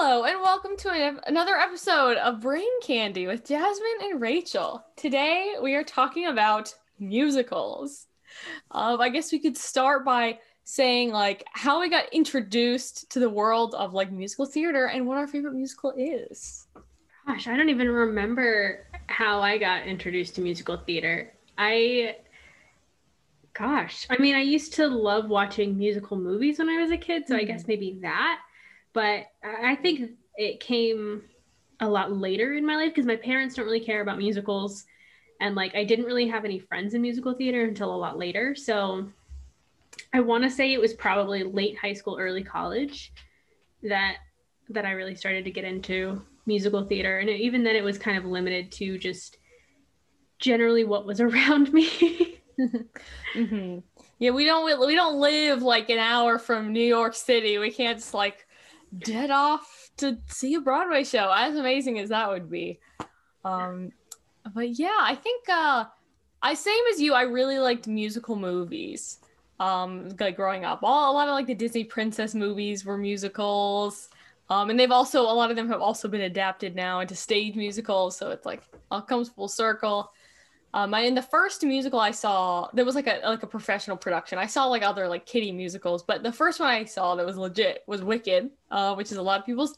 Hello, and welcome to an, another episode of Brain Candy with Jasmine and Rachel. Today we are talking about musicals. Um, I guess we could start by saying like how we got introduced to the world of like musical theater and what our favorite musical is. Gosh, I don't even remember how I got introduced to musical theater. I gosh, I mean, I used to love watching musical movies when I was a kid, so mm-hmm. I guess maybe that. But I think it came a lot later in my life because my parents don't really care about musicals and like I didn't really have any friends in musical theater until a lot later. So I want to say it was probably late high school, early college that that I really started to get into musical theater and even then it was kind of limited to just generally what was around me. mm-hmm. Yeah, we don't we don't live like an hour from New York City. We can't just like dead off to see a Broadway show, as amazing as that would be. Um, but yeah, I think uh, I same as you. I really liked musical movies. Um, like growing up, all a lot of like the Disney princess movies were musicals. Um, and they've also a lot of them have also been adapted now into stage musicals, so it's like all comes full circle. Um, in the first musical I saw, there was like a like a professional production. I saw like other like kiddie musicals, but the first one I saw that was legit was Wicked, uh, which is a lot of people's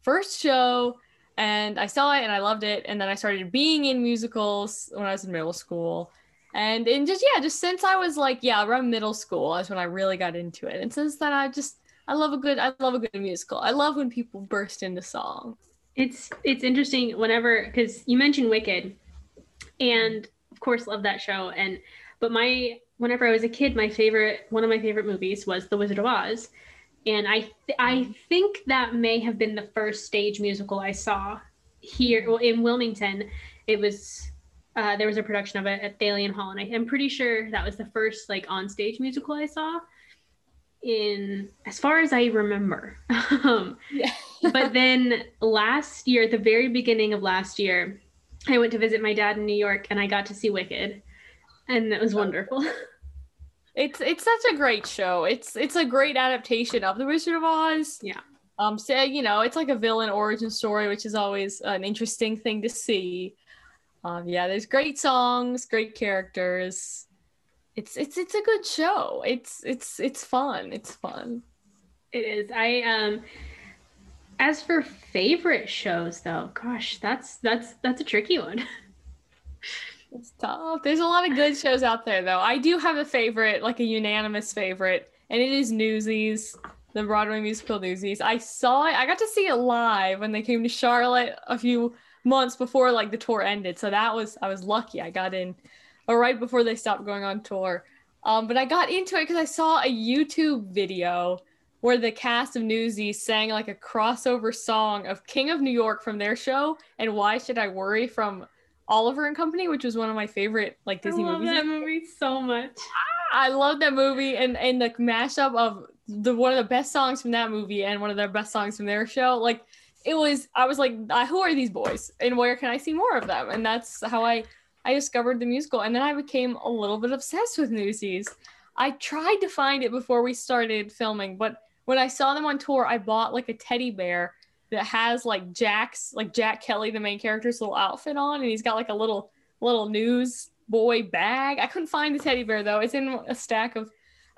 first show. And I saw it and I loved it. And then I started being in musicals when I was in middle school. And and just yeah, just since I was like yeah around middle school, that's when I really got into it. And since then I just I love a good I love a good musical. I love when people burst into song. It's it's interesting whenever because you mentioned Wicked and of course love that show. And but my whenever i was a kid my favorite one of my favorite movies was the wizard of oz. And i th- i think that may have been the first stage musical i saw here well, in wilmington. It was uh, there was a production of it at Thalian Hall, and I, am pretty sure that was the first like on stage musical I saw. In as far as I remember, um, but then last year, at the very beginning of last year, I went to visit my dad in New York and I got to see Wicked, and it was wonderful. It's it's such a great show. It's it's a great adaptation of The Wizard of Oz. Yeah. Um. So you know, it's like a villain origin story, which is always an interesting thing to see. Um. Yeah. There's great songs, great characters. It's it's it's a good show. It's it's it's fun. It's fun. It is. I um as for favorite shows though, gosh, that's that's that's a tricky one. It's tough. There's a lot of good shows out there though. I do have a favorite, like a unanimous favorite, and it is Newsies, the Broadway musical Newsies. I saw it. I got to see it live when they came to Charlotte a few months before like the tour ended. So that was I was lucky. I got in or right before they stopped going on tour. Um, but I got into it because I saw a YouTube video where the cast of Newsies sang like a crossover song of King of New York from their show and Why Should I Worry from Oliver and Company, which was one of my favorite like Disney movies. I love movies. that movie so much. Ah, I love that movie and and the mashup of the one of the best songs from that movie and one of their best songs from their show. Like it was, I was like, ah, who are these boys and where can I see more of them? And that's how I I discovered the musical, and then I became a little bit obsessed with Newsies. I tried to find it before we started filming, but when I saw them on tour, I bought like a teddy bear that has like Jack's like Jack Kelly, the main character's little outfit on, and he's got like a little little news boy bag. I couldn't find the teddy bear though. It's in a stack of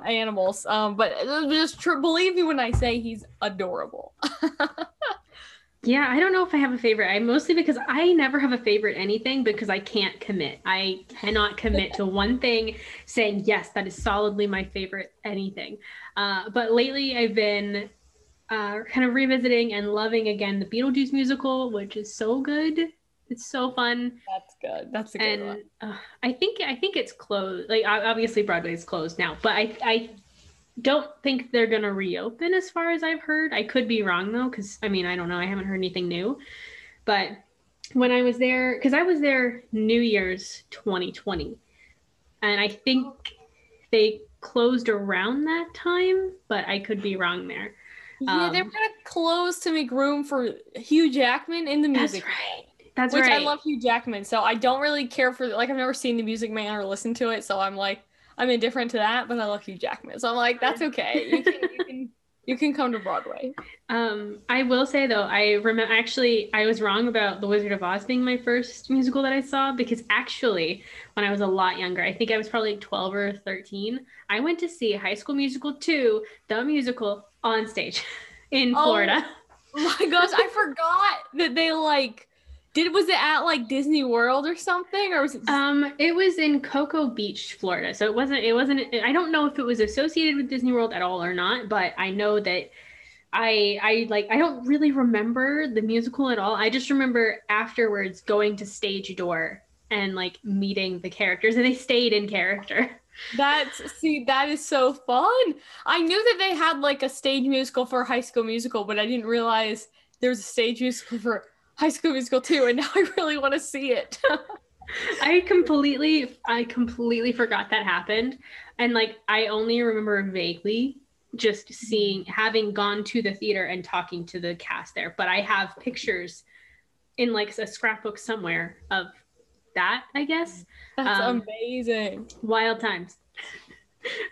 animals. Um, but just tr- believe me when I say he's adorable. Yeah, I don't know if I have a favorite. I mostly because I never have a favorite anything because I can't commit. I cannot commit to one thing saying, yes, that is solidly my favorite anything. Uh, but lately I've been uh, kind of revisiting and loving again the Beetlejuice musical, which is so good. It's so fun. That's good. That's a good and, one. Uh, I think I think it's closed. Like obviously Broadway's closed now, but I I don't think they're going to reopen as far as I've heard. I could be wrong though, because I mean, I don't know. I haven't heard anything new. But when I was there, because I was there New Year's 2020, and I think they closed around that time, but I could be wrong there. Yeah, um, they were gonna close to make room for Hugh Jackman in the music. That's right. That's which right. I love Hugh Jackman, so I don't really care for like I've never seen the Music Man or listened to it, so I'm like I'm indifferent to that, but I love Hugh Jackman. So I'm like, that's okay. You can, you can You can come to Broadway. Um, I will say though, I remember actually I was wrong about The Wizard of Oz being my first musical that I saw because actually when I was a lot younger, I think I was probably 12 or 13, I went to see High School Musical 2, the musical on stage in Oh. Florida. my gosh, I forgot that they like did was it at like Disney World or something or was it Um, it was in Cocoa Beach, Florida. So it wasn't. It wasn't. I don't know if it was associated with Disney World at all or not. But I know that I, I like. I don't really remember the musical at all. I just remember afterwards going to stage door and like meeting the characters, and they stayed in character. That's see, that is so fun. I knew that they had like a stage musical for High School Musical, but I didn't realize there was a stage musical for High School Musical too, and now I really want to see it. I completely, I completely forgot that happened, and like I only remember vaguely just seeing, having gone to the theater and talking to the cast there. But I have pictures in like a scrapbook somewhere of that. I guess That's Um, amazing. wild times.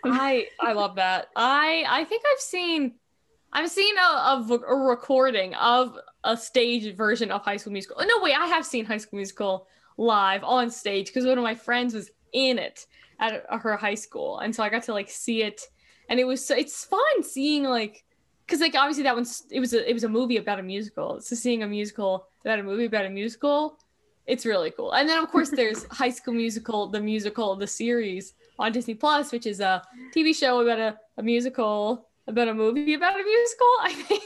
I I love that. I I think I've seen I've seen a, a, a recording of a stage version of High School Musical. No, wait, I have seen High School Musical live on stage because one of my friends was in it at her high school, and so I got to like see it, and it was so it's fun seeing like because like obviously that one's it was a it was a movie about a musical. So seeing a musical about a movie about a musical, it's really cool. And then of course there's High School Musical, the musical, the series on Disney Plus, which is a TV show about a, a musical about a movie about a musical. I think.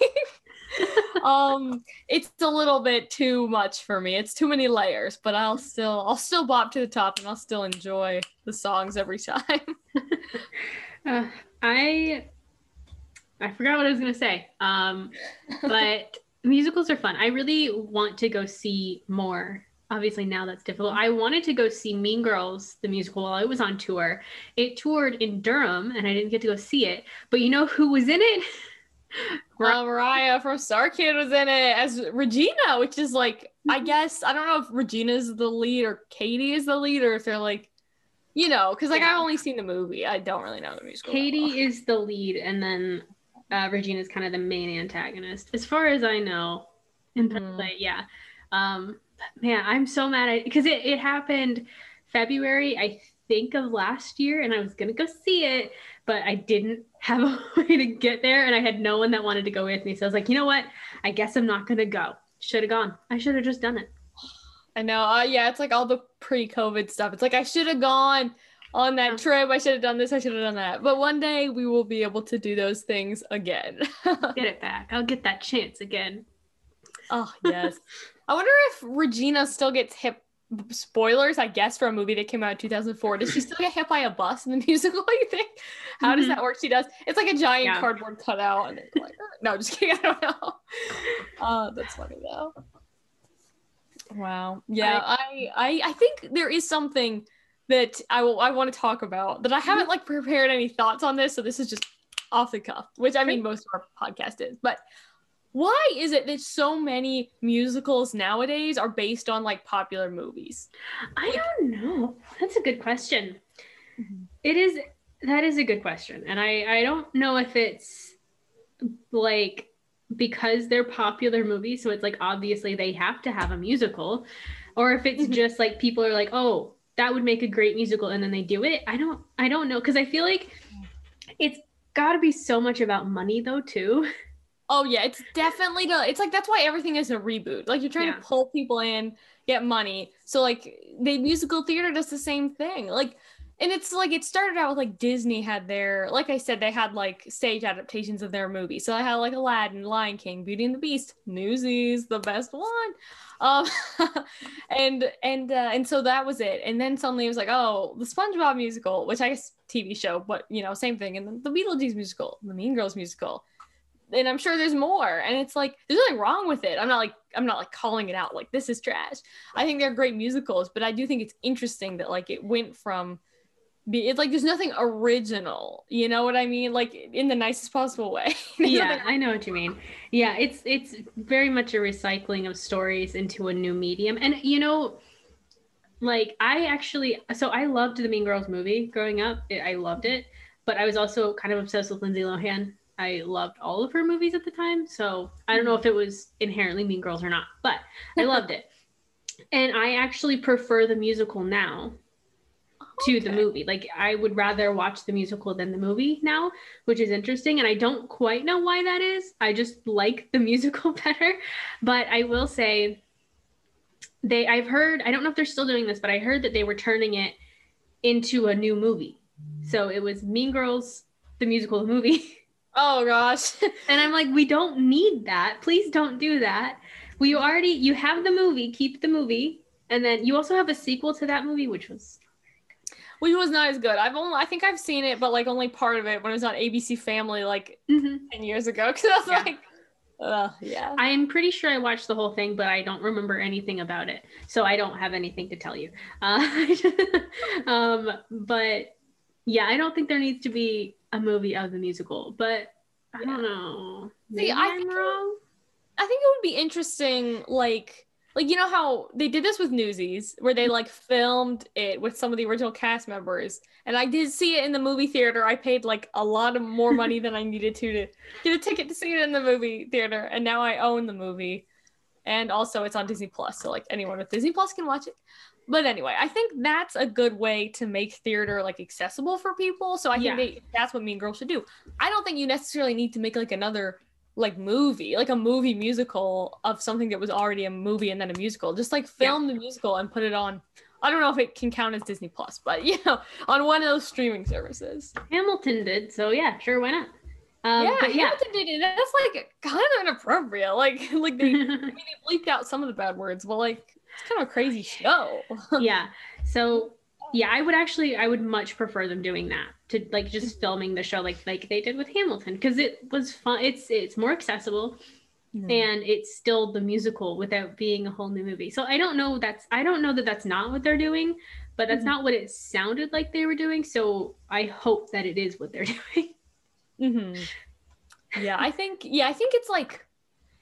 um, it's a little bit too much for me. It's too many layers, but I'll still I'll still bop to the top and I'll still enjoy the songs every time. Uh, I I forgot what I was gonna say. Um, but musicals are fun. I really want to go see more. Obviously, now that's difficult. I wanted to go see Mean Girls, the musical, while it was on tour. It toured in Durham, and I didn't get to go see it. But you know who was in it? Uh, Mariah from Star Kid was in it as Regina, which is like I guess I don't know if Regina's the lead or Katie is the lead or if they're like, you know, because like Yeah. I've only seen the movie. I don't really know the musical. that well. Katie is the lead, and then uh, Regina is kind of the main antagonist, as far as I know. In Mhm. play, yeah. Um, but man, I'm so mad at because it, it happened February, I think, of last year, and I was gonna go see it, but I didn't have a way to get there, and I had no one that wanted to go with me. So I was like, you know what? I guess I'm not gonna go. Should have gone. I should have just done it. I know. Uh, yeah, it's like all the pre-COVID stuff. It's like I should have gone on Yeah. that trip. I should have done this. I should have done that. But one day we will be able to do those things again. Get it back. I'll get that chance again. oh yes. I wonder if Regina still gets hit. Spoilers, I guess, for a movie that came out in 2004. Does she still get hit by a bus in the musical? You think? How does Mhm. that work? She does. It's like a giant Yeah. cardboard cutout, and like, no, just kidding. I don't know. Uh, that's funny though. Wow. Yeah, I, I I think there is something that I will I want to talk about that I haven't like prepared any thoughts on this, so this is just off the cuff, which I mean most of our podcast is. But why is it that so many musicals nowadays are based on like popular movies? I don't know. That's a good question. Mhm. It is that is a good question. And I I don't know if it's like because they're popular movies so it's like obviously they have to have a musical or if it's Mhm. just like people are like, "Oh, that would make a great musical," and then they do it. I don't I don't know cuz I feel like it's got to be so much about money though too. Oh yeah, it's definitely the it's like that's why everything is a reboot. Like you're trying Yeah. to pull people in, get money. So like the musical theater does the same thing. Like and it's like it started out with like Disney had their like I said, they had like stage adaptations of their movies. So I had like Aladdin, Lion King, Beauty and the Beast, Newsies, the best one. Um and and uh, and so that was it. And then suddenly it was like, oh, the SpongeBob musical, which I guess TV show, but you know, same thing. And then the Beetlejuice musical, the Mean Girls musical and I'm sure there's more. And it's like there's nothing wrong with it. I'm not like I'm not like calling it out like this is trash. I think they're great musicals, but I do think it's interesting that like it went from be it's like there's nothing original. You know what I mean? Like in the nicest possible way. Yeah, I know what you mean. Yeah, it's it's very much a recycling of stories into a new medium. And you know, like I actually so I loved the Mean Girls movie growing up. I I loved it, but I was also kind of obsessed with Lindsay Lohan I loved all of her movies at the time. So I don't know if it was inherently Mean Girls or not, but I loved it. And I actually prefer the musical now to the movie. Like I would rather watch the musical than the movie now, which is interesting. And I don't quite know why that is. I just like the musical better. But I will say they I've heard, I don't know if they're still doing this, but I heard that they were turning it into a new movie. So it was Mean Girls, the musical, the movie. Oh gosh. And I'm like, we don't need that. Please don't do that. We already you have the movie, keep the movie. And then you also have a sequel to that movie, which was Which was not as good. I've only I think I've seen it, but like only part of it when it was on ABC Family like ten years ago. Because I was Yeah. like, uh, yeah. I am pretty sure I watched the whole thing, but I don't remember anything about it. So I don't have anything to tell you. Uh, um, but yeah, I don't think there needs to be a movie of the musical, but I don't know. Maybe I I'm think it- wrong. I think it would be interesting, like like you know how they did this with Newsies, where they like filmed it with some of the original cast members, and I did see it in the movie theater. I paid like a lot of more money than I needed to to get a ticket to see it in the movie theater, and now I own the movie, and also it's on Disney Plus, so like anyone with Disney Plus can watch it. But anyway, I think that's a good way to make theater like accessible for people. So I think Yeah. they, that's what Mean Girls should do. I don't think you necessarily need to make like another like movie, like a movie musical of something that was already a movie and then a musical. Just like film the musical and put it on. I don't know if it can count as Disney Plus, but you know, on one of those streaming services. Hamilton did, so yeah, sure, why not? Um, yeah, but yeah. Hamilton did it. That's like kind of inappropriate. Like, like they, I mean, they bleeped out some of the bad words, but like it's kind of a crazy show. yeah. So yeah, I would actually I would much prefer them doing that to like just filming the show like like they did with Hamilton because it was fun. It's it's more accessible Mm-hmm. and it's still the musical without being a whole new movie. So I don't know that's I don't know that that's not what they're doing, but that's Mhm. not what it sounded like they were doing. So I hope that it is what they're doing. hmm Yeah, I think yeah, I think it's like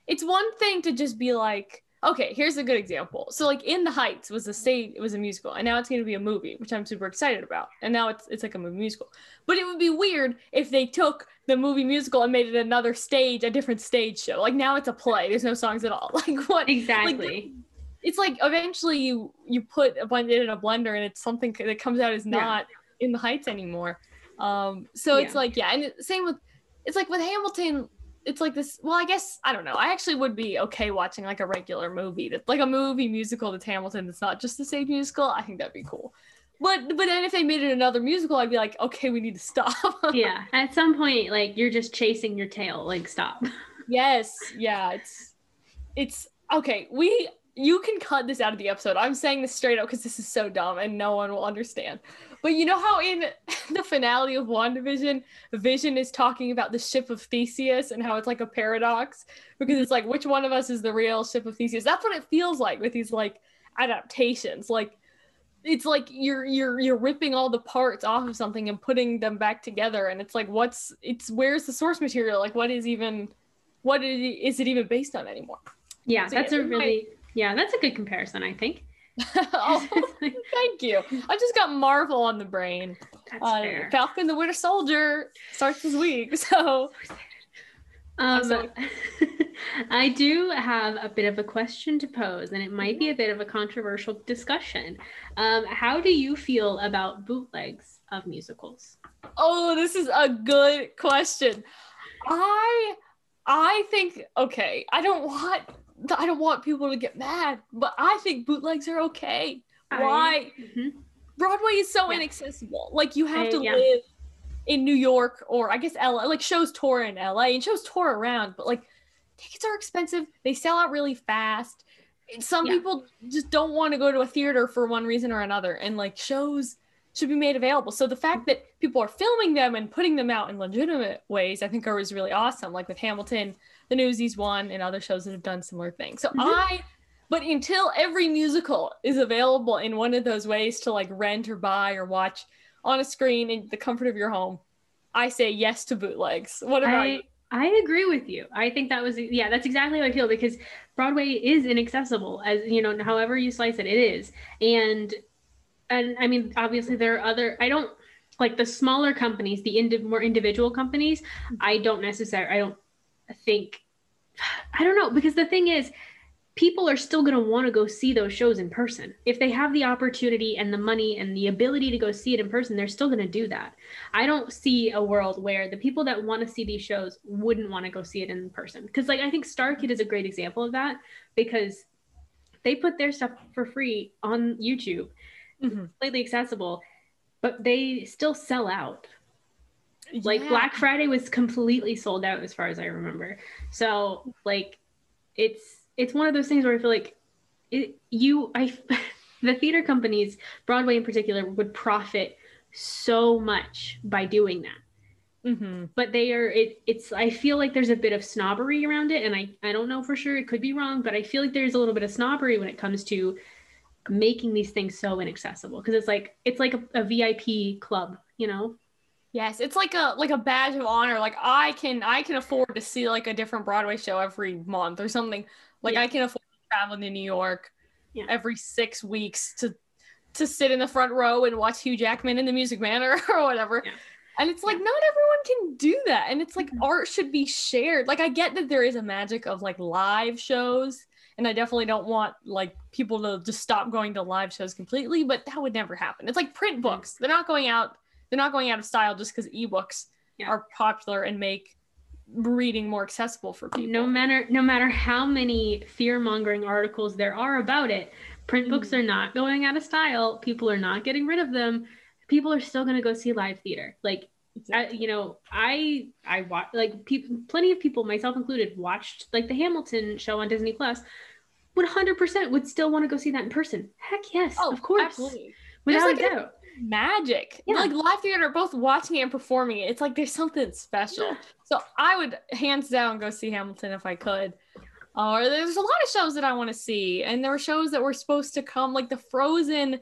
it's one thing to just be like, okay, here's a good example. So like In the Heights was a stage it was a musical, and now it's gonna be a movie, which I'm super excited about. And now it's it's like a movie musical. But it would be weird if they took the movie musical and made it another stage, a different stage show. Like now it's a play. There's no songs at all. Like what exactly. it's like eventually you you put a bunch in a blender and it's something that comes out as Yeah. not in the heights anymore um so it's like yeah and it, same with it's like with hamilton it's like this well i guess i don't know i actually would be okay watching like a regular movie that's like a movie musical that's hamilton that's not just the same musical i think that'd be cool but but then if they made it another musical i'd be like okay we need to stop yeah. At some point, like you're just chasing your tail. Like stop. Yes, yeah, it's it's okay. We you can cut this out of the episode. I'm saying this straight up because this is so dumb and no one will understand. But you know how in the finale of WandaVision, Vision is talking about the ship of Theseus and how it's like a paradox because it's like which one of us is the real ship of Theseus? That's what it feels like with these like adaptations. Like it's like you're you're you're ripping all the parts off of something and putting them back together and it's like what's it's where's the source material? Like what is even what is it, even based on anymore? Yeah, So, that's yeah, a might- really yeah, that's a good comparison, I think. oh, thank you. I just got Marvel on the brain. Uh. Falcon the Winter Soldier starts this week, so Um. I do have a bit of a question to pose, and it might be a bit of a controversial discussion. Um, how do you feel about bootlegs of musicals? oh, this is a good question. I I think okay. I don't want I don't want people to get mad, but I think bootlegs are okay. Why? Mhm. Broadway is so Yeah. inaccessible. Like you have I- to yeah. live in New York or I guess LA. Like shows tour in LA and shows tour around, but like tickets are expensive. They sell out really fast. And Some Yeah. people just don't want to go to a theater for one reason or another, and like shows should be made available. So the fact that people are filming them and putting them out in legitimate ways, I think, are is really awesome. Like with Hamilton, the Newsies one, and other shows that have done similar things. So Mhm. I, but until every musical is available in one of those ways to like rent or buy or watch on a screen in the comfort of your home, I say yes to bootlegs. What about you? I I agree with you. I think that was yeah, that's exactly how I feel because Broadway is inaccessible as you know, however you slice it, it is. And and I mean, obviously there are other I don't like the smaller companies, the indi- more individual companies, I don't necessarily, I don't think, I don't know, because the thing is, people are still going to want to go see those shows in person. If they have the opportunity and the money and the ability to go see it in person, they're still going to do that. I don't see a world where the people that want to see these shows wouldn't want to go see it in person. Because, like, I think Star Kid is a great example of that because they put their stuff for free on YouTube, mm-hmm. completely accessible, but they still sell out. Like yeah. Black Friday was completely sold out as far as I remember. So like it's it's one of those things where I feel like it, you I the theater companies, Broadway in particular, would profit so much by doing that. Mm-hmm. But they are it, it's I feel like there's a bit of snobbery around it, and I I don't know for sure. It could be wrong, but I feel like there's a little bit of snobbery when it comes to making these things so inaccessible because it's like it's like a, a VIP club, you know. Yes, it's like a like a badge of honor. Like I can I can afford to see like a different Broadway show every month or something. Like yeah. I can afford to travel to New York yeah. every six weeks to to sit in the front row and watch Hugh Jackman in the Music Man or, or whatever. Yeah. And it's like not everyone can do that. And it's like mm-hmm. art should be shared. Like I get that there is a magic of like live shows. And I definitely don't want like people to just stop going to live shows completely, but that would never happen. It's like print books. They're not going out they're not going out of style just because ebooks yeah. are popular and make reading more accessible for people. No matter no matter how many fear mongering articles there are about it, print books mm. are not going out of style. People are not getting rid of them. People are still going to go see live theater. Like, exactly. I, you know, I I watch like people, plenty of people, myself included, watched like the Hamilton show on Disney Plus. Would hundred percent would still want to go see that in person. Heck yes, oh, of course, absolutely. without like a doubt. Magic. Yeah. Like live theater, both watching it and performing it. It's like there's something special. So I would hands down go see Hamilton if I could. Or uh, there's a lot of shows that I want to see, and there were shows that were supposed to come, like the Frozen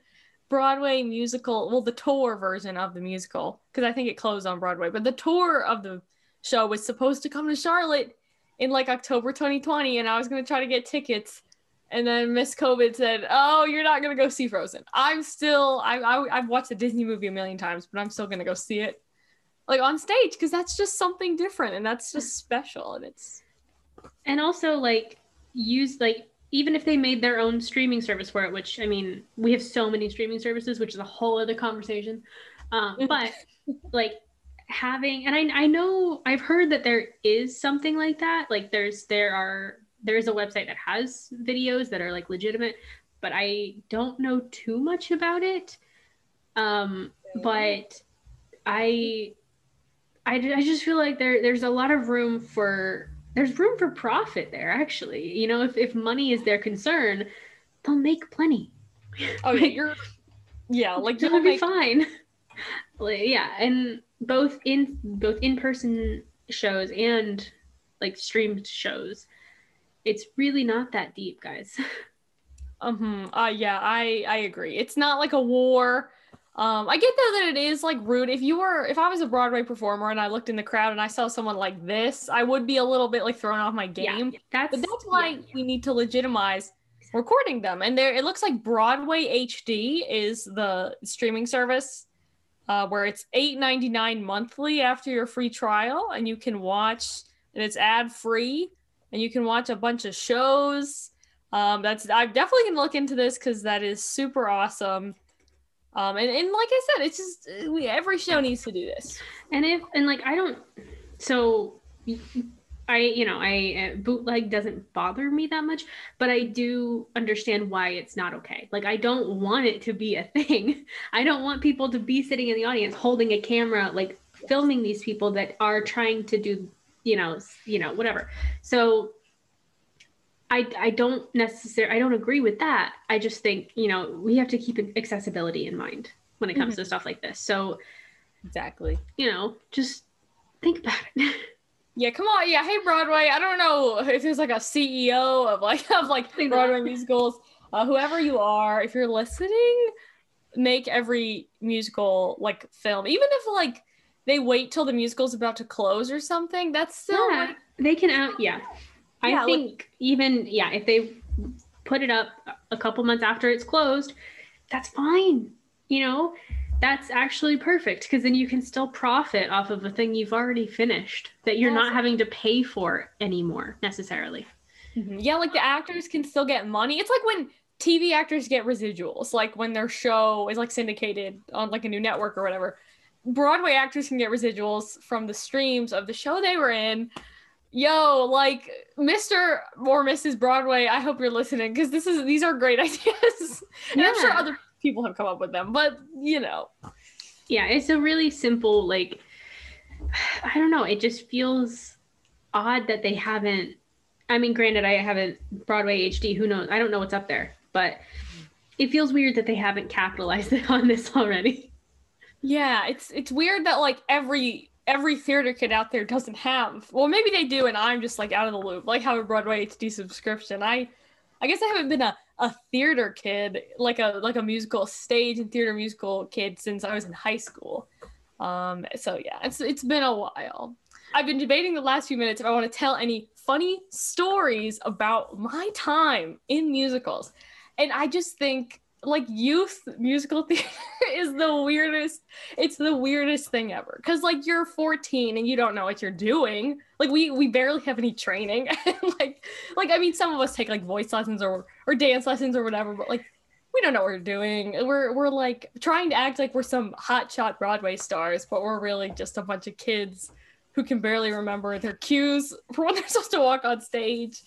Broadway musical, well, the tour version of the musical, because I think it closed on Broadway, but the tour of the show was supposed to come to Charlotte in like October 2020, and I was gonna try to get tickets and then Miss COVID said, "Oh, you're not gonna go see Frozen." I'm still, I, I I've watched a Disney movie a million times, but I'm still gonna go see it, like on stage, because that's just something different and that's just special, and it's, and also like use like even if they made their own streaming service for it, which I mean, we have so many streaming services, which is a whole other conversation. Um, but like having, and I I know I've heard that there is something like that. Like there's there are there is a website that has videos that are like legitimate, but I don't know too much about it. Um, but I, I, I just feel like there there's a lot of room for there's room for profit there actually. You know, if if money is their concern, they'll make plenty. Oh, like, you're yeah, like you'll be fine. like, yeah, and both in both in person shows and like streamed shows it's really not that deep, guys. um, uh, yeah, I I agree. It's not like a war. Um, I get though that it is like rude. If you were, if I was a Broadway performer and I looked in the crowd and I saw someone like this, I would be a little bit like thrown off my game. Yeah, that's, but that's why yeah, yeah. we need to legitimize recording them. And there, it looks like Broadway HD is the streaming service uh, where it's eight ninety nine monthly after your free trial, and you can watch, and it's ad free and you can watch a bunch of shows. Um, that's I'm definitely gonna look into this because that is super awesome. Um, and, and like I said, it's just we every show needs to do this. And if and like I don't, so I you know I uh, bootleg doesn't bother me that much, but I do understand why it's not okay. Like I don't want it to be a thing. I don't want people to be sitting in the audience holding a camera, like filming these people that are trying to do you know, you know, whatever. So I, I don't necessarily I don't agree with that. I just think, you know, we have to keep accessibility in mind when it comes mm-hmm. to stuff like this. So exactly. You know, just think about it. Yeah, come on. Yeah, hey Broadway. I don't know if there's like a CEO of like of like Broadway musicals. Uh, whoever you are, if you're listening, make every musical like film, even if like they wait till the musical's about to close or something. That's still yeah, like, they can out. Yeah, I yeah, think like, even yeah, if they put it up a couple months after it's closed, that's fine. You know, that's actually perfect because then you can still profit off of a thing you've already finished that you're not having to pay for anymore necessarily. Mhm. Yeah, like the actors can still get money. It's like when TV actors get residuals, like when their show is like syndicated on like a new network or whatever. Broadway actors can get residuals from the streams of the show they were in. Yo, like Mr. or Mrs. Broadway, I hope you're listening because this is these are great ideas. and I'm sure other people have come up with them, but you know. Yeah, it's a really simple like I don't know, it just feels odd that they haven't I mean, granted I haven't Broadway HD, who knows? I don't know what's up there, but it feels weird that they haven't capitalized on this already. Yeah, it's it's weird that like every every theater kid out there doesn't have. Well, maybe they do, and I'm just like out of the loop. Like have a Broadway HD subscription. I I guess I haven't been a, a theater kid, like a like a musical stage and theater musical kid since I was in high school. Um, so yeah, it's it's been a while. I've been debating the last few minutes if I want to tell any funny stories about my time in musicals. And I just think like youth musical theater is the weirdest it's the weirdest thing ever. Because like you're 14 and you don't know what you're doing. Like we we barely have any training. Like like i mean some of us take like voice lessons or or dance lessons or whatever but like we don't know what we're doing. We're we're like trying to act like we're some hotshot broadway stars but we're really just a bunch of kids who can barely remember their cues for when they're supposed to walk on stage.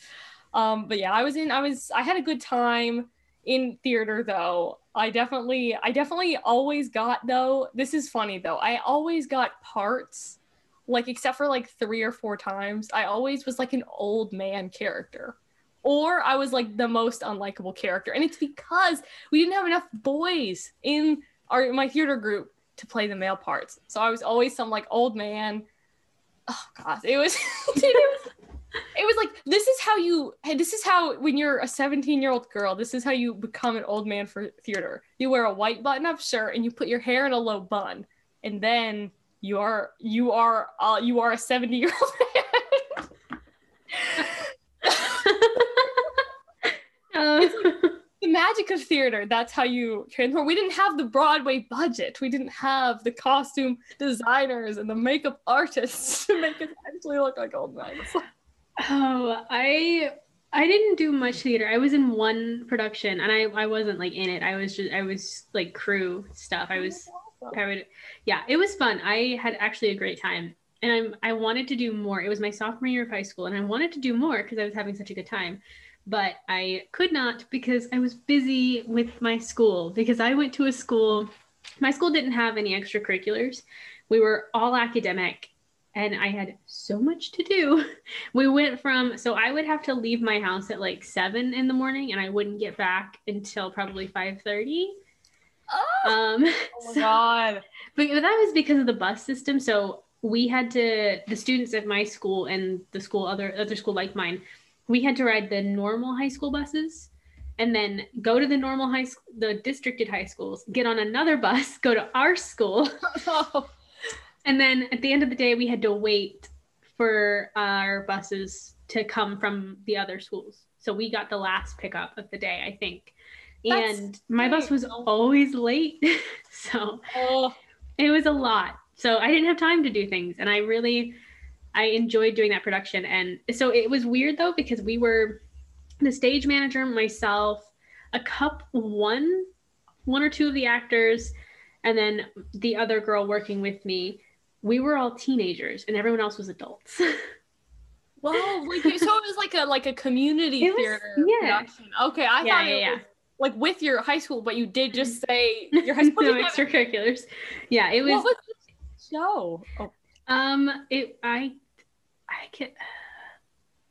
Um but yeah i was in i was i had a good time in theater though i definitely i definitely always got though this is funny though i always got parts like except for like three or four times i always was like an old man character. Or i was like the most unlikable character and it's because we didn't have enough boys in our my theater group to play the male parts. So i was always some like old man. Oh gosh it was it was it was like this is how you this is how when you're a 17 year old girl this is how you become an old man for theater. You wear a white button up shirt and you put your hair in a low bun and then you are you are uh, you are a 70 year old man the magic of theater. That's how you transform. We didn't have the broadway budget. We didn't have the costume designers and the makeup artists to make us actually look like old men oh, I I didn't do much theater. I was in one production and I I wasn't like in it. I was just I was like crew stuff. I oh, was I would yeah, it was fun. I had actually a great time. And I'm I wanted to do more. It was my sophomore year of high school and I wanted to do more because I was having such a good time. But I could not because I was busy with my school because I went to a school my school didn't have any extracurriculars. We were all academic and I had so much to do. We went from so I would have to leave my house at like 7 in the morning and I wouldn't get back until probably 5:30. oh, Um oh my so- god but that was because of the bus system. So we had to the students at my school and the school other other school like mine, we had to ride the normal high school buses and then go to the normal high school the districted high schools, get on another bus, go to our school, oh. And then at the end of the day we had to wait for our buses to come from the other schools. So we got the last pickup of the day, I think. That's and my bus was always late. so oh. it was a lot so i didn't have time to do things and i really i enjoyed doing that production and so it was weird though because we were the stage manager myself a cup one one or two of the actors and then the other girl working with me we were all teenagers and everyone else was adults Whoa, like so it was like a like a community was- theater yeah. production. Okay, I Yeah, thought yeah, it yeah. was like with your high school, but you did just say your high school. no extracurriculars yeah it was what was the show? Oh, Um, it I I can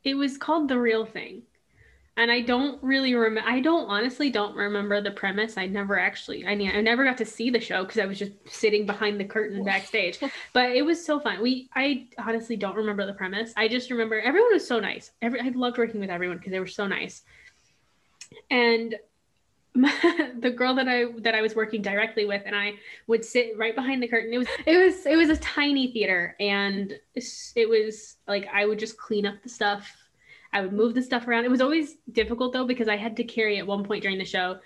it was called The Real Thing. And I don't really remember I don't honestly don't remember the premise. I never actually I mean I never got to see the show because I was just sitting behind the curtain backstage. But it was so fun. We I honestly don't remember the premise. I just remember everyone was so nice. Every I loved working with everyone because they were so nice. And the girl that I that I was working directly with and I would sit right behind the curtain. It was it was it was a tiny theater and it was like I would just clean up the stuff. I would move the stuff around. It was always difficult though because I had to carry at one point during the show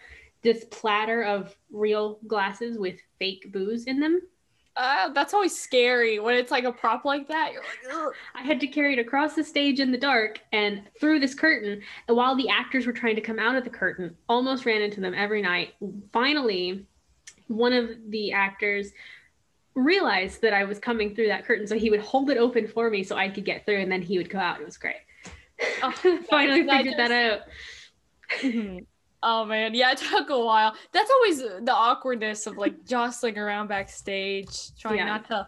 this platter of real glasses with fake booze in them. Uh, that's always scary when it's like a prop like that. You're like, Ugh. I had to carry it across the stage in the dark and through this curtain. And while the actors were trying to come out of the curtain, almost ran into them every night. Finally, one of the actors realized that I was coming through that curtain, so he would hold it open for me so I could get through, and then he would go out. It was great. Oh, Finally that figured that just- out. Mhm. Oh man, yeah, it took a while. That's always the awkwardness of like jostling around backstage, trying Yeah. not to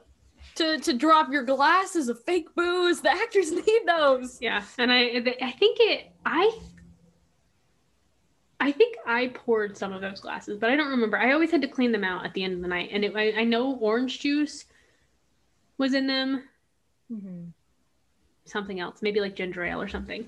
to to drop your glasses of fake booze. The actors need those. Yeah, and I I think it I I think I poured some of those glasses, but I don't remember. I always had to clean them out at the end of the night, and it, I, I know orange juice was in them. Something else, maybe like ginger ale or something.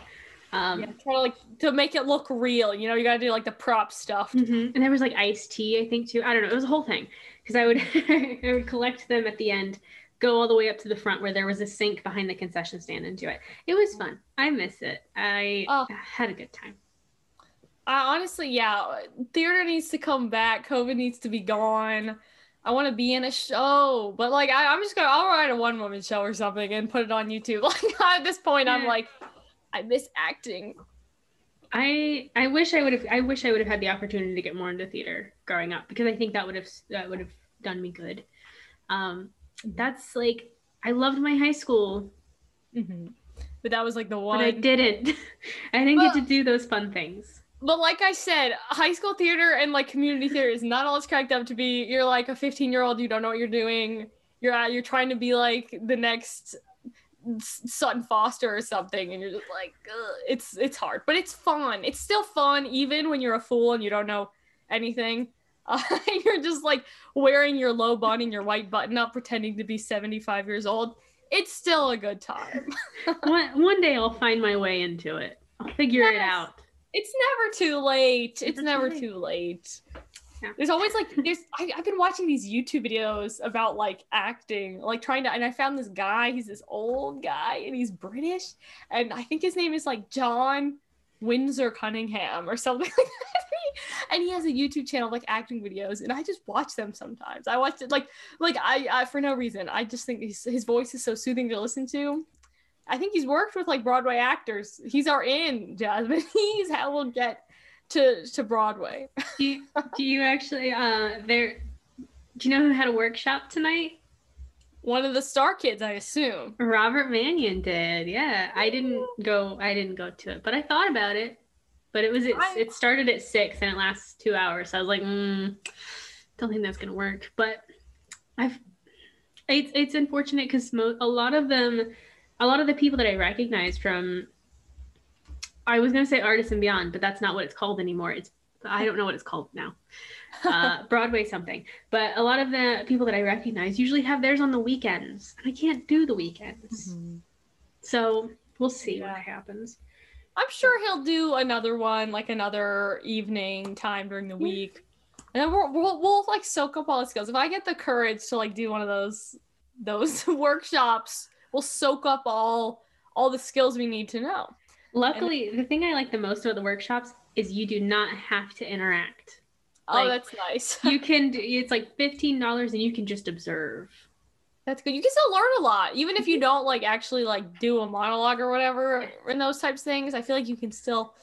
Um, Yeah, try to like to make it look real. You know, you gotta do like the prop stuff. mhm. And there was like iced tea, I think too. I don't know. It was a whole thing because I would I would collect them at the end, go all the way up to the front where there was a sink behind the concession stand and do it. It was fun. I miss it. I Oh. had a good time. I honestly, yeah, theater needs to come back. COVID needs to be gone. I want to be in a show, but like I, I'm just gonna I'll write a one woman show or something and put it on YouTube. Like at this point, I'm like, I miss acting. I I wish I would have I wish I would have had the opportunity to get more into theater growing up because I think that would have that would have done me good. Um, that's like I loved my high school, But that was like the one. but I didn't. I didn't get to do those fun things. But like I said, high school theater and like community theater is not all it's cracked up to be. You're like a 15 year old, you don't know what you're doing. You're uh, you're trying to be like the next Sutton Foster or something, and you're just like, Ugh. it's it's hard, but it's fun. It's still fun even when you're a fool and you don't know anything. Uh, you're just like wearing your low bun and your white button up, pretending to be 75 years old. It's still a good time. one one day I'll find my way into it. I'll figure it out. It's never too late. It's Never too late. Yeah. There's always like there's I, I've been watching these YouTube videos about like acting, like trying to and I found this guy, he's this old guy and he's British and I think his name is like John Windsor Cunningham or something like that. And he has a YouTube channel like acting videos and I just watch them sometimes. I watched it like like I, I for no reason. I just think his, his voice is so soothing to listen to. I think he's worked with like Broadway actors. He's our in, Jasmine. He's how we'll get to to Broadway. Do you, do you actually uh there? Do you know who had a workshop tonight? One of the star kids, I assume. Robert Manion did. Yeah, I didn't go. I didn't go to it, but I thought about it. But it was it, I- it started at six and it lasts two hours. So I was like, mm, don't think that's gonna work. But I've it's it's unfortunate because mo- a lot of them, a lot of the people that I recognize from, I was gonna say Artists and Beyond, but that's not what it's called anymore. It's I don't know what it's called now. Uh, Broadway something. But a lot of the people that I recognize usually have theirs on the weekends, and I can't do the weekends. So we'll see Yeah. what happens. I'm sure he'll do another one, like another evening time during the Yeah. week, and then we'll, we'll we'll like soak up all the skills. If I get the courage to like do one of those those workshops, we'll soak up all all the skills we need to know. Luckily, the thing I like the most about the workshops is you do not have to interact. Oh, Like- that's nice. You can do, it's like $15 and you can just observe. That's good. You can still learn a lot, even if you don't like actually like do a monologue or whatever in those types of things. I feel like you can still,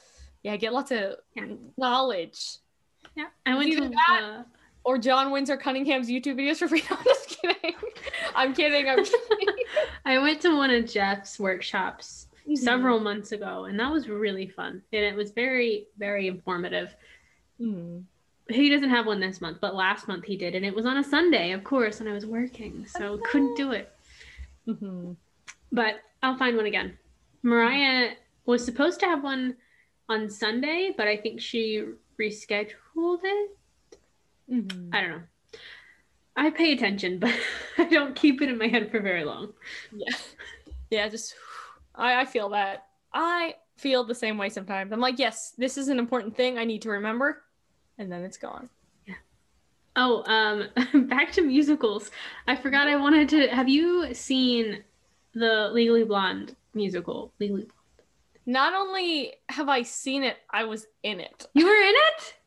yeah, get lots of Yeah. knowledge. Yeah. I went to that- uh, Or John Windsor Cunningham's YouTube videos for free. No, I'm just kidding. I'm kidding. I'm kidding. I went to one of Jeff's workshops Mm-hmm. several months ago and that was really fun and it was very very informative. Mhm. He doesn't have one this month, but last month he did and it was on a Sunday, of course, and I was working, so couldn't do it. Mhm. but I'll find one again. Mariah was supposed to have one on Sunday, but I think she rescheduled it. Mhm. I don't know. I pay attention, but I don't keep it in my head for very long. Yeah. Yeah, just I, I feel that. I feel the same way sometimes. I'm like, yes, this is an important thing I need to remember. And then it's gone. Yeah. Oh, um, back to musicals. I forgot I wanted to. Have you seen the Legally Blonde musical? Legally, Blonde. Not only have I seen it, I was in it. you were in it.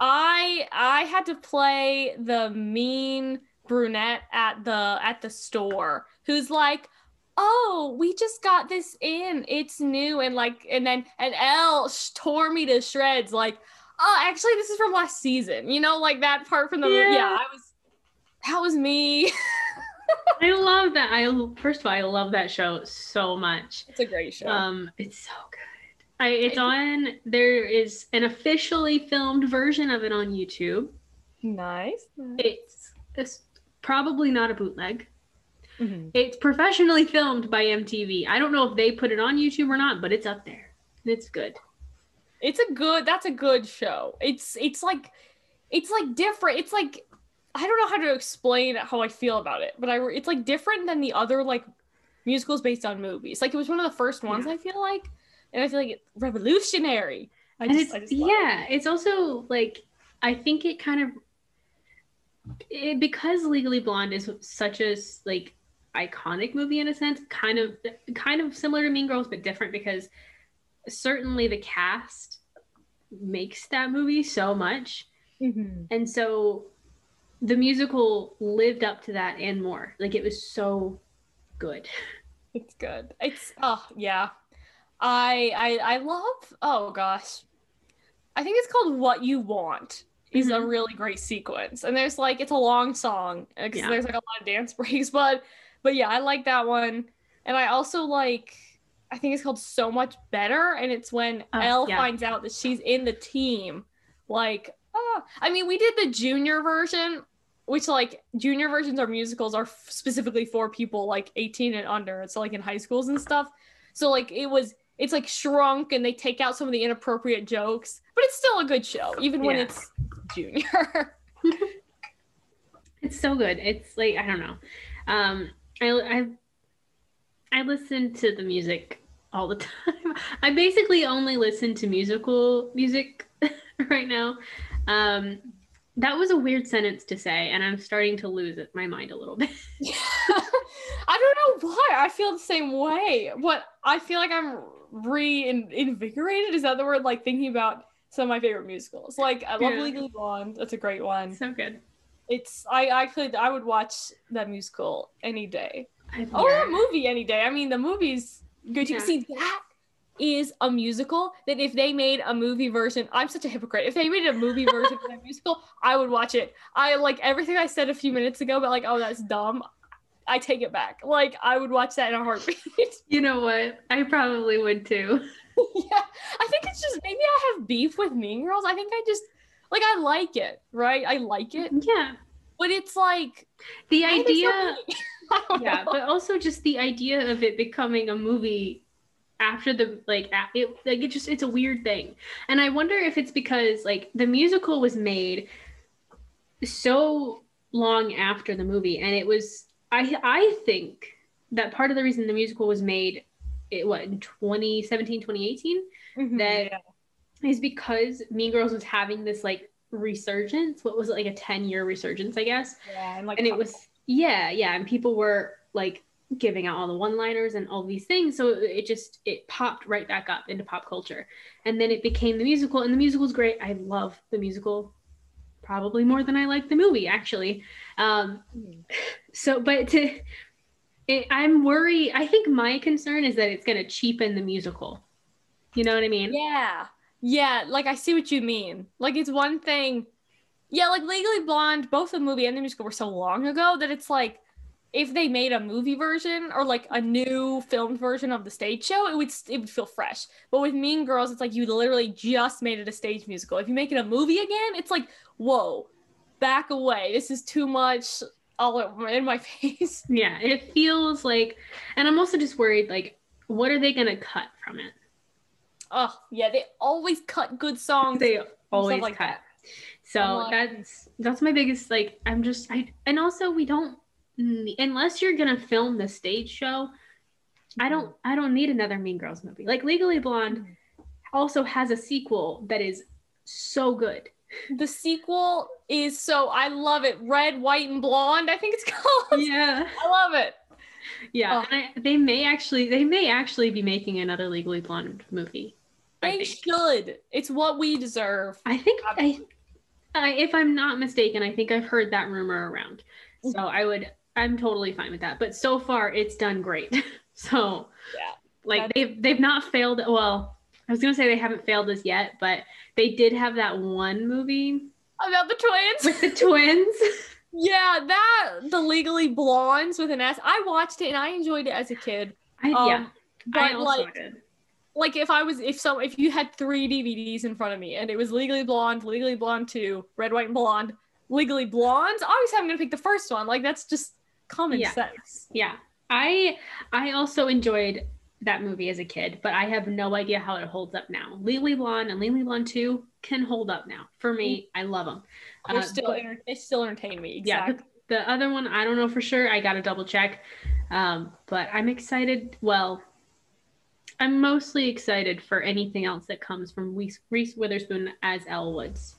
I I had to play the mean brunette at the at the store who's like, "Oh, we just got this in. It's new." And like and then and Elle sh- tore me to shreds like, "Oh, actually this is from last season." You know, like that part from the movie. Yeah. Yeah, I was that was me. I love that. I first of all, I love that show so much. it's a great show. Um, it's so good. I it's on. There is an officially filmed version of it on YouTube. nice. It's it's probably not a bootleg. Mhm. It's professionally filmed by MTV. I don't know if they put it on YouTube or not, but it's up there. It's good. It's a good. That's a good show. It's it's like it's like different. It's like I don't know how to explain how I feel about it, but I it's like different than the other like musicals based on movies. Like it was one of the first ones Yeah. I feel like, and I feel like it's revolutionary. I and just, it's love it. yeah, it's also like I think it kind of it, because Legally Blonde is such a like iconic movie in a sense, kind of kind of similar to Mean Girls but different because certainly the cast makes that movie so much. Mhm. And so the musical lived up to that and more. Like it was so good. It's good. It's oh yeah. I I I love oh gosh. I think it's called What You Want. Is a Mhm. really great sequence. And there's like it's a long song because Yeah. there's like a lot of dance breaks, but but yeah, I like that one. And I also like I think it's called So Much Better and it's when Oh, Elle yeah. finds out that she's in the team. Like, oh, I mean, we did the junior version which like junior versions or musicals are specifically for people like 18 and under it's like in high schools and stuff so like it was it's like shrunk and they take out some of the inappropriate jokes but it's still a good show even when it's junior It's so good. It's like I don't know. Um, I I I listen to the music all the time. I basically only listen to musical music right now. Um, that was a weird sentence to say, and I'm starting to lose it, my mind a little bit. i don't know why i feel the same way but i feel like i'm reinvigorated is that the word like thinking about some of my favorite musicals like i love Yeah. legally blonde that's a great one so good. it's i i could i would watch that musical any day Oh, that movie any day. I mean, the movie's good. Yeah. See, that is a musical that if they made a movie version, I'm such a hypocrite. If they made a movie version of that musical, I would watch it. I like everything I said a few minutes ago, but like, oh, that's dumb. I take it back. Like, I would watch that in a heartbeat. You know what? I probably would too. yeah, I think it's just maybe I have beef with Mean Girls. I think I just like I like it, right? I like it, Yeah. but it's like The why are they so idea mean? I don't yeah know. but also just the idea of it becoming a movie after the like it like it just it's a weird thing and i wonder if it's because like the musical was made so long after the movie and it was i i think that part of the reason the musical was made it what in 2017 2018 Mhm, that- yeah. is because mean girls was having this like resurgence what was it like a 10 year resurgence i guess? Yeah, and like and it was yeah yeah and people were like giving out all the one liners and all these things so it just it popped right back up into pop culture. And then it became the musical and the musical musical's great. I love the musical probably more than i like the movie actually. Um Mhm. So but to it, i'm worried i think my concern is that it's going to cheapen the musical you know what i mean Yeah. Yeah, like I see what you mean. Like it's one thing. Yeah, like Legally Blonde, both the movie and the musical were so long ago that it's like if they made a movie version or like a new filmed version of the stage show, it would it would feel fresh. But with Mean Girls, it's like you literally just made it a stage musical. If you make it a movie again, it's like, whoa, back away. This is too much all in my face. yeah it feels like and i'm also just worried like what are they to cut from it Oh, yeah, they always cut good songs. they always like cut. that. So like- that's that's my biggest like I'm just I and also we don't unless you're gonna film the stage show. I don't mm-hmm. I don't need another Mean Girls movie. Like Legally Blonde mm-hmm. also has a sequel that is so good. The sequel is so I love it. Red, white, and blonde. I think it's called. Yeah, I love it. yeah. Oh. And I, they may actually they may actually be making another Legally Blonde movie. I They should. It's what we deserve. I think I I, if I'm not mistaken, I think I've heard that rumor around. So I would, I'm totally fine with that. But so far, it's done great. so Yeah. like they've they've not failed. Well, I was gonna say they haven't failed us yet, but they did have that one movie About the twins. with the twins. yeah, that the Legally Blondes with an S. I watched it and I enjoyed it as a kid. I, Um, yeah, but I also like, did. like if I was if so if you had three DVDs in front of me and it was Legally Blonde, Legally Blonde Two, Red, White, and Blonde, Legally Blondes, obviously I'm gonna pick the first one. Like that's just common Yeah. sense. Yeah, I I also enjoyed that movie as a kid, but I have no idea how it holds up now. Legally Blonde and Legally Blonde Two can hold up now for me. I love them. They're Uh, still but- enter- they still entertain me. Yeah, the, the other one I don't know for sure. I got to double check. Um, but I'm excited. Well, I'm mostly excited for anything else that comes from Reese, Reese Witherspoon as Elle Woods.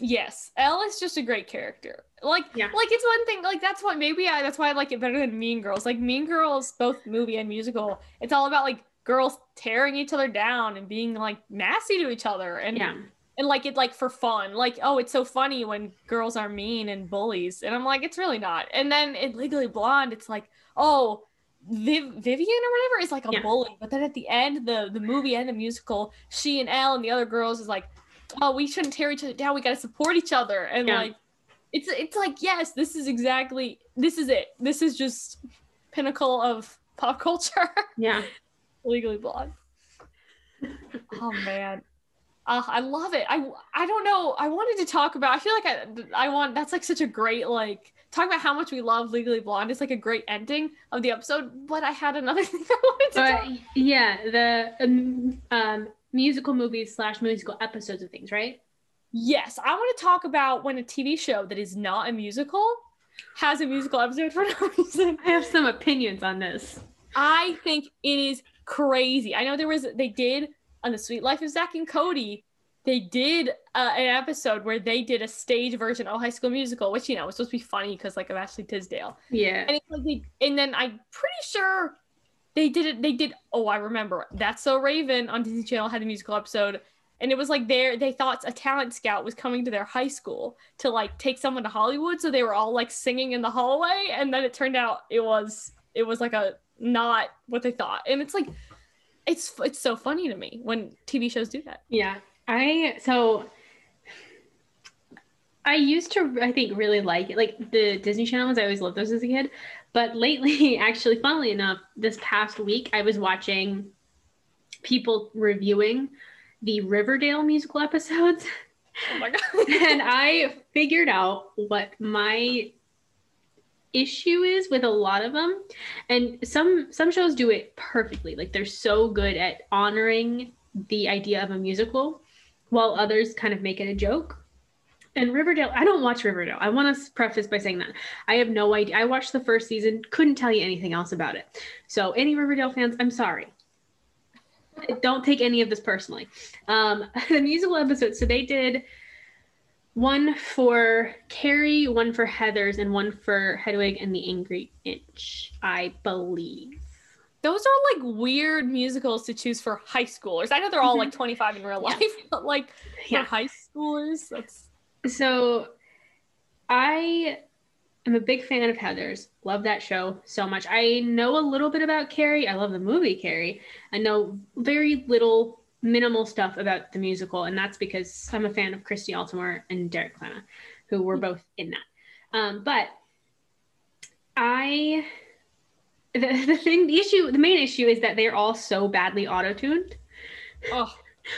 Yes, Elle is just a great character. Like, Yeah. like it's one thing. Like that's what maybe I that's why I like it better than Mean Girls. Like Mean Girls, both movie and musical, it's all about like girls tearing each other down and being like nasty to each other and Yeah, and like it like for fun. Like oh, it's so funny when girls are mean and bullies, and I'm like it's really not. And then in Legally Blonde, it's like oh. Viv- Vivian or whatever is like a Yeah. bully, but then at the end, the the movie and the musical, she and Elle and the other girls is like, oh, we shouldn't tear each other down. We got to support each other. And Yeah. like, it's it's like yes, this is exactly this is it. This is just pinnacle of pop culture. yeah, Legally Blonde. oh man. Uh, I love it. I I don't know. I wanted to talk about. I feel like I I want. That's like such a great like talk about how much we love Legally Blonde. It's like a great ending of the episode. But I had another thing I wanted to but talk. yeah, the um, um, musical movies slash musical episodes of things, right? Yes, I want to talk about when a TV show that is not a musical has a musical episode for no reason. I have some opinions on this. I think it is crazy. I know there was they did on the Suite Life of Zack and Cody. They did uh, an episode where they did a stage version of High School Musical, which you know was supposed to be funny because like of Ashley Tisdale. Yeah, And it's like they, and then I'm pretty sure they did it. They did. Oh, I remember. That's so Raven on Disney Channel had a musical episode, and it was like there they thought a talent scout was coming to their high school to like take someone to Hollywood, so they were all like singing in the hallway, and then it turned out it was it was like a not what they thought, and it's like it's it's so funny to me when TV shows do that. Yeah, I so I used to I think really like it. Like the Disney Channel ones, I always loved those as a kid. But lately, actually, funnily enough, this past week I was watching people reviewing the Riverdale musical episodes, Oh my god! and I figured out what my issue is with a lot of them and some some shows do it perfectly like they're so good at honoring the idea of a musical while others kind of make it a joke and riverdale i don't watch riverdale i want to preface by saying that i have no idea i watched the first season couldn't tell you anything else about it so any riverdale fans i'm sorry don't take any of this personally um the musical episode so they did one for Carrie, one for Heathers, and one for Hedwig and the Angry Inch, I believe. Those are like weird musicals to choose for high schoolers. I know they're all like 25 in real Yeah. life, but like Yeah. for high schoolers, that's So I am a big fan of Heathers. Love that show so much. I know a little bit about Carrie. I love the movie Carrie. I know very little minimal stuff about the musical, and that's because I'm a fan of Christy Altomare and Derek Klena, who were both in that. Um, but I the, the thing the issue the main issue is that they're all so badly auto-tuned. oh.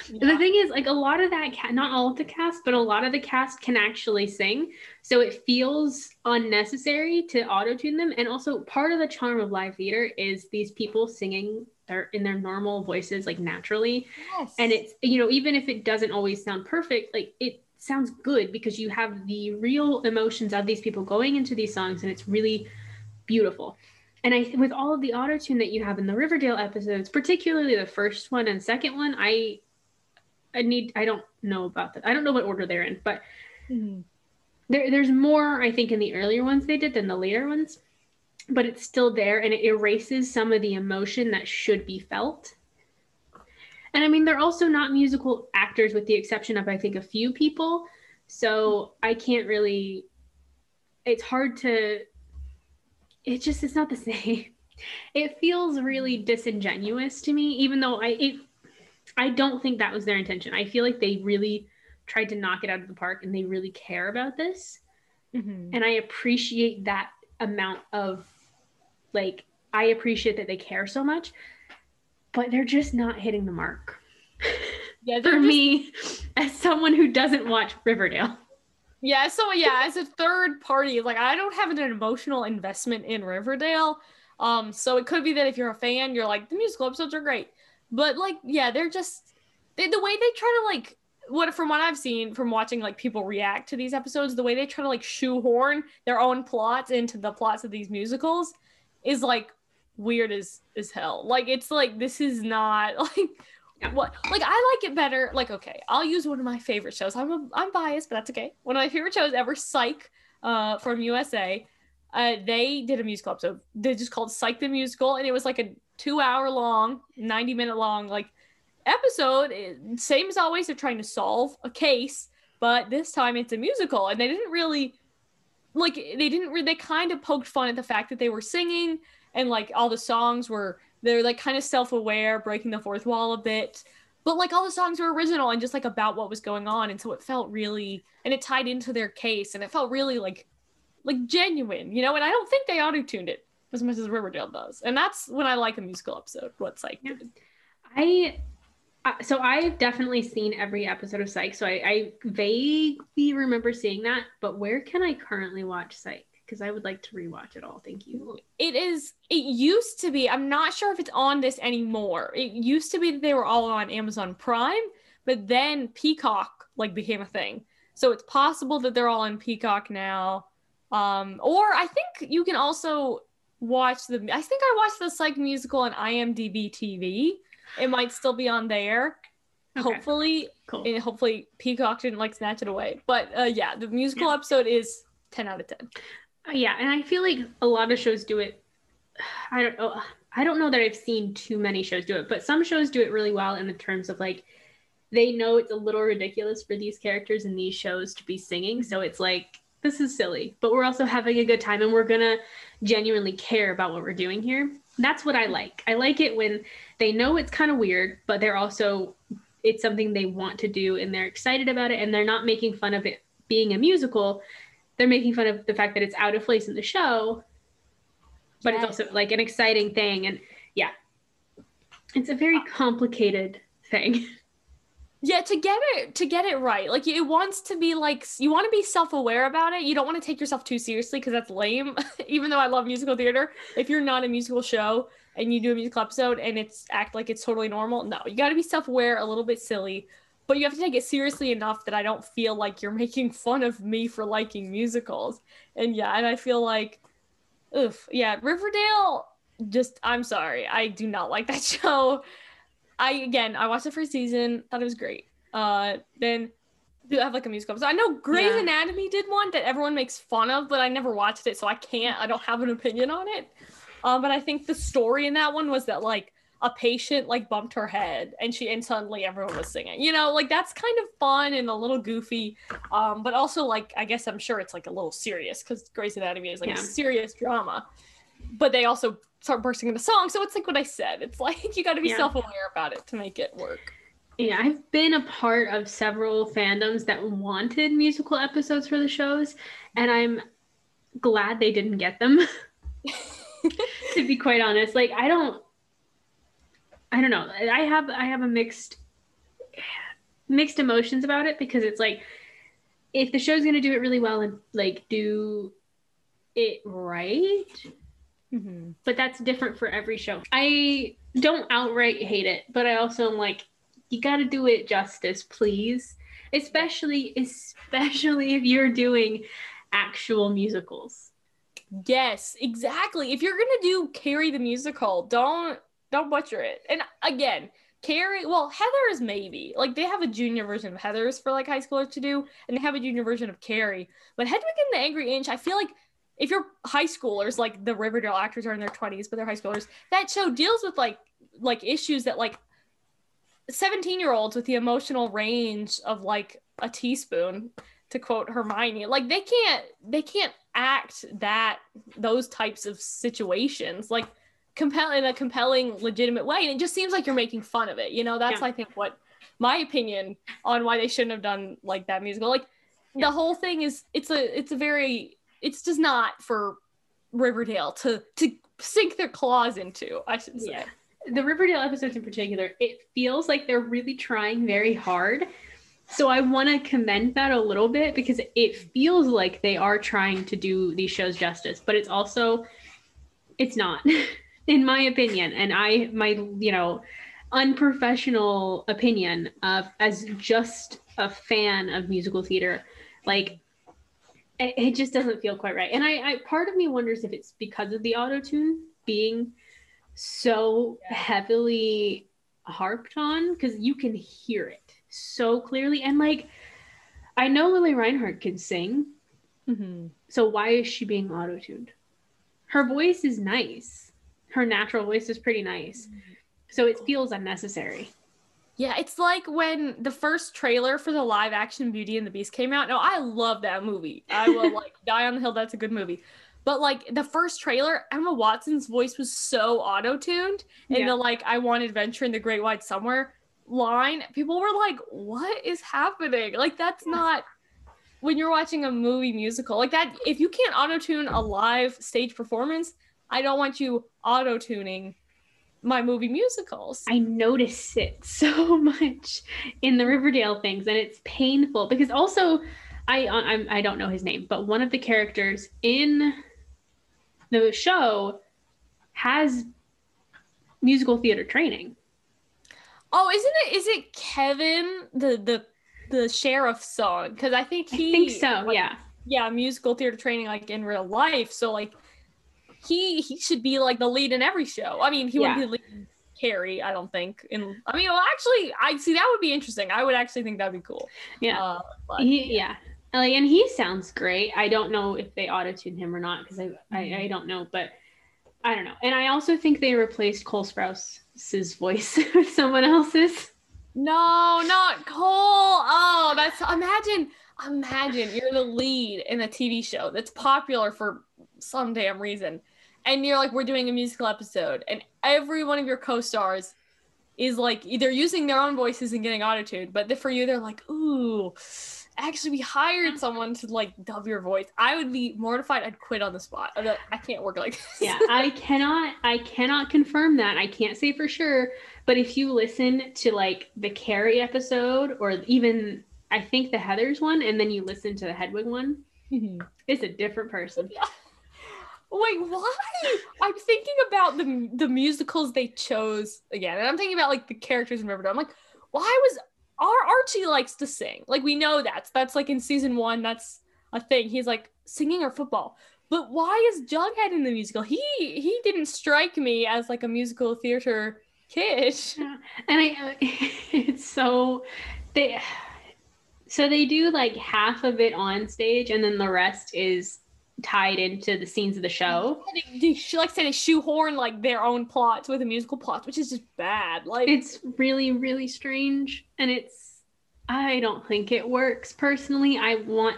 The thing is, like a lot of that, ca- not all of the cast, but a lot of the cast can actually sing. So it feels unnecessary to auto tune them. And also, part of the charm of live theater is these people singing their in their normal voices, like naturally. Yes. And it's you know, even if it doesn't always sound perfect, like it sounds good because you have the real emotions of these people going into these songs, and it's really beautiful. And I, with all of the auto tune that you have in the Riverdale episodes, particularly the first one and second one, I I need I don't know about that. I don't know what order they're in, but Mhm. there there's more I think in the earlier ones they did than the later ones. But it's still there and it erases some of the emotion that should be felt. And I mean they're also not musical actors with the exception of I think a few people. So I can't really it's hard to it just it's not the same. It feels really disingenuous to me, even though I it I don't think that was their intention. I feel like they really tried to knock it out of the park and they really care about this. Mm-hmm. And I appreciate that amount of like I appreciate that they care so much, but they're just not hitting the mark. Yeah, for just... me as someone who doesn't watch Riverdale. Yeah, so yeah, as a third party, like I don't have an emotional investment in Riverdale. Um, so it could be that if you're a fan, you're like the musical episodes are great, but like yeah, they're just they, the way they try to like what from what I've seen from watching like people react to these episodes, the way they try to like shoehorn their own plots into the plots of these musicals is like weird as as hell. Like it's like this is not like yeah. what like I like it better. Like okay, I'll use one of my favorite shows. I'm a, I'm biased, but that's okay. One of my favorite shows ever, Psych, uh, from USA. Uh, they did a musical episode. They just called Psych the Musical, and it was like a two hour long, 90 minute long, like episode, eh, same as always, they're trying to solve a case, but this time it's a musical, and they didn't really like they didn't re- they kind of poked fun at the fact that they were singing and like all the songs were they're like kind of self-aware breaking the fourth wall a bit but like all the songs were original and just like about what was going on and so it felt really and it tied into their case and it felt really like like genuine you know and i don't think they auto-tuned it as much as riverdale does and that's when i like a musical episode what's like yeah. i so I've definitely seen every episode of Psych. So I, I vaguely remember seeing that. But where can I currently watch Psych? Because I would like to rewatch it all. Thank you. It is. It used to be. I'm not sure if it's on this anymore. It used to be that they were all on Amazon Prime, but then Peacock like became a thing. So it's possible that they're all on Peacock now. Um, or I think you can also watch the. I think I watched the Psych musical on IMDb TV it might still be on there. Okay. Hopefully, cool. and hopefully Peacock didn't like snatch it away. But uh, yeah, the musical yeah. episode is ten out of ten. Uh, yeah, and I feel like a lot of shows do it. I don't know. I don't know that I've seen too many shows do it, but some shows do it really well in the terms of like they know it's a little ridiculous for these characters in these shows to be singing, so it's like this is silly, but we're also having a good time and we're gonna genuinely care about what we're doing here. That's what I like. I like it when they know it's kind of weird, but they're also it's something they want to do and they're excited about it and they're not making fun of it being a musical. They're making fun of the fact that it's out of place in the show, but yes. it's also like an exciting thing and yeah. It's a very uh, complicated thing. Yeah, to get it to get it right. Like it wants to be like you want to be self-aware about it. You don't want to take yourself too seriously because that's lame. Even though I love musical theater, if you're not a musical show and you do a musical episode and it's act like it's totally normal, no, you got to be self-aware, a little bit silly, but you have to take it seriously enough that I don't feel like you're making fun of me for liking musicals. And yeah, and I feel like oof, yeah, Riverdale just I'm sorry. I do not like that show. I again, I watched the first season, thought it was great. Uh, then do have like a musical episode. I know Grey's yeah. Anatomy did one that everyone makes fun of, but I never watched it, so I can't. I don't have an opinion on it. Um, but I think the story in that one was that like a patient like bumped her head and she and suddenly everyone was singing. You know, like that's kind of fun and a little goofy. Um, but also like I guess I'm sure it's like a little serious because Grey's Anatomy is like yeah. a serious drama. But they also start bursting into song. So it's like what I said. It's like you got to be yeah. self aware about it to make it work. Yeah, I've been a part of several fandoms that wanted musical episodes for the shows, and I'm glad they didn't get them. to be quite honest, like I don't, I don't know. I have I have a mixed mixed emotions about it because it's like if the show's gonna do it really well and like do it right Mm-hmm. But that's different for every show. I don't outright hate it, but I also am like, you got to do it justice, please. Especially, especially if you're doing actual musicals. Yes, exactly. If you're gonna do Carrie the musical, don't don't butcher it. And again, Carrie, well, Heathers maybe like they have a junior version of Heathers for like high schoolers to do, and they have a junior version of Carrie. But Hedwig and the Angry Inch, I feel like if you're high schoolers, like the Riverdale actors are in their 20s, but they're high schoolers, that show deals with like like issues that like 17 year olds with the emotional range of like a teaspoon to quote Hermione. Like they can't they can't act that those types of situations like compel in a compelling, legitimate way. And it just seems like you're making fun of it. You know, that's Yeah. I think what my opinion on why they shouldn't have done like that musical. Like Yeah. the whole thing is it's a it's a very it's just not for Riverdale to to sink their claws into, I should say. Yeah. The Riverdale episodes in particular, it feels like they're really trying very hard. So I want to commend that a little bit because it feels like they are trying to do these shows justice, but it's also it's not in my opinion and I my you know unprofessional opinion of as just a fan of musical theater like it, it just doesn't feel quite right. And I, I part of me wonders if it's because of the auto tune being so heavily harped on because you can hear it so clearly. And like, I know Lili Reinhart can sing, Mhm. so why is she being auto tuned? Her voice is nice. Her natural voice is pretty nice. So it feels unnecessary. Yeah, it's like when the first trailer for the live action Beauty and the Beast came out. No, I love that movie. I will like die on the hill. That's a good movie. But like the first trailer, Emma Watson's voice was so auto tuned. In Yeah. the like, I want adventure in the great wide somewhere line, people were like, what is happening? Like, that's not when you're watching a movie musical. Like, that, if you can't auto tune a live stage performance, I don't want you auto tuning my movie musicals. I notice it so much in the Riverdale things, and it's painful because also I uh, I'm, I don't know his name, but one of the characters in the show has musical theater training. Oh, isn't it? Is it Kevin the the the sheriff's son? Because I think I he think so. like, yeah, yeah musical theater training like in real life. So like he he should be like the lead in every show. I mean, he Yeah. wouldn't be the lead in Carrie. I don't think. In I mean, well, actually, I see that would be interesting. I would actually think that'd be cool. yeah, Uh, but, he, yeah. Like, and he sounds great. I don't know if they auto tuned him or not because I, I I don't know, but I don't know. And I also think they replaced Cole Sprouse's voice with someone else's. No, not Cole. Oh, that's imagine imagine you're the lead in a TV show that's popular for some damn reason. And you're like, we're doing a musical episode, and every one of your co-stars is like either using their own voices and getting auto-tuned, but for you, they're like, ooh, actually we hired someone to like dub your voice. I would be mortified, I'd quit on the spot. Like, I can't work like this. yeah i cannot i cannot confirm that i can't say for sure but if you listen to like the carrie episode or even i think the heathers one and then you listen to the hedwig one Mhm. it's a different person Wait, why? I'm thinking about the the musicals they chose again, and I'm thinking about like the characters in Riverdale. I'm like, why was our Archie likes to sing? Like we know that that's like in season one, that's a thing. He's like singing or football. But why is Jughead in the musical? He he didn't strike me as like a musical theater kid. and i it's so they so they do like half of it on stage and then the rest is tied into the scenes of the show They, they, sh- like I said, they shoehorn like their own plots with the musical plots, which is just bad. Like it's really really strange and it's i don't think it works personally i want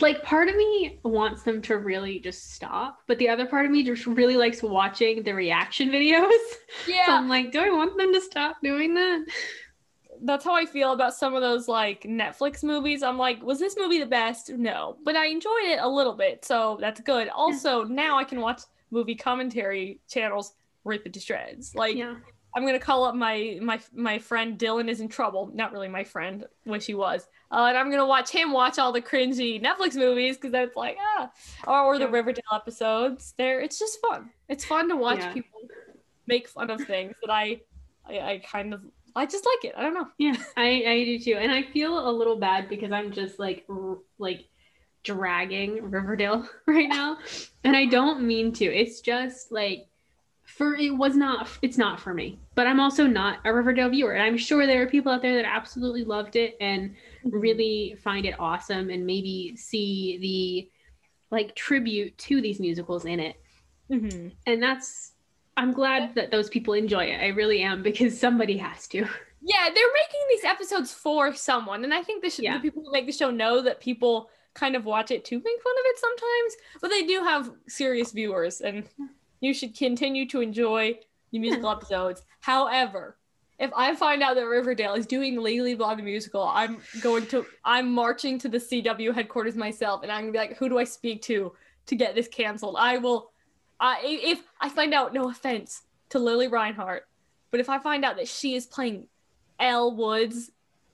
like part of me wants them to really just stop but the other part of me just really likes watching the reaction videos yeah. so i'm like do i want them to stop doing that that's how I feel about some of those like Netflix movies. I'm like, was this movie the best? No, but I enjoyed it a little bit, so that's good. Also, now I can watch movie commentary channels rip it to shreds. Like, yeah I'm gonna call up my my my friend Dylan is in trouble. Not really my friend, wish he was. Uh, and I'm gonna watch him watch all the cringy Netflix movies because that's like ah, or, or the Yeah. Riverdale episodes. There, it's just fun. It's fun to watch Yeah. people make fun of things that I, I I kind of I just like it. I don't know. Yeah, I, I do too. And I feel a little bad because I'm just like r- like dragging Riverdale right now. And I don't mean to. It's just like for it was not it's not for me. But I'm also not a Riverdale viewer. And I'm sure there are people out there that absolutely loved it and really find it awesome and maybe see the like tribute to these musicals in it. Mm-hmm. And that's I'm glad that those people enjoy it. I really am because somebody has to. Yeah, they're making these episodes for someone, and I think the, sh- Yeah. the people who make the show know that people kind of watch it to make fun of it sometimes. But they do have serious viewers, and you should continue to enjoy the musical episodes. However, if I find out that Riverdale is doing Legally Blonde the musical, I'm going to I'm marching to the CW headquarters myself, and I'm gonna be like, who do I speak to to get this canceled? I will. I if I find out, no offense to Lili Reinhart, but if I find out that she is playing Elle Woods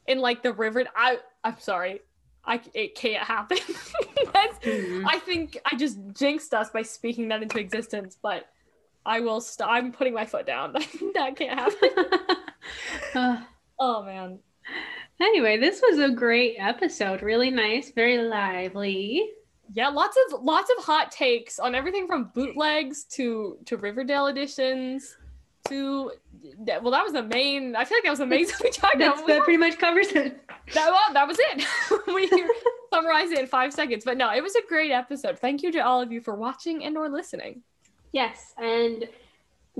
in like the river, I I'm sorry, I it can't happen. That's Mhm. I think I just jinxed us by speaking that into existence, but I will. St- I'm putting my foot down. that can't happen. Uh, Oh man. anyway, this was a great episode. Really nice, very lively. Yeah, lots of lots of hot takes on everything from bootlegs to to Riverdale editions to well, that was the main. I feel like that was the main we talked That's, about. that pretty much covers it. that, well, that was it. we summarize it in five seconds. But no, it was a great episode. Thank you to all of you for watching and or listening. Yes, and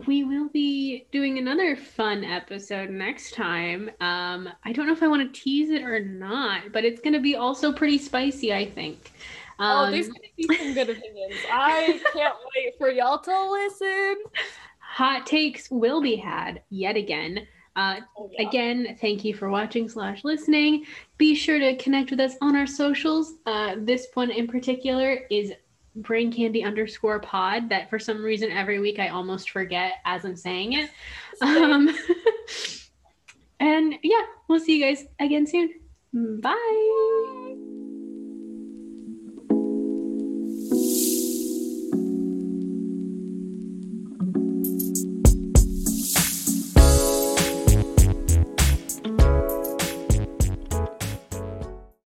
we will be doing another fun episode next time. Um, I don't know if I want to tease it or not, but it's going to be also pretty spicy, I think. Oh, Um, there's gonna be some good opinions. I can't wait for y'all to listen. hot takes will be had yet again. Uh, Oh, yeah. Again, thank you for watching slash listening. Be sure to connect with us on our socials. Uh, this one in particular is brain candy underscore pod that for some reason every week I almost forget as I'm saying it. Um, and yeah, we'll see you guys again soon. Bye.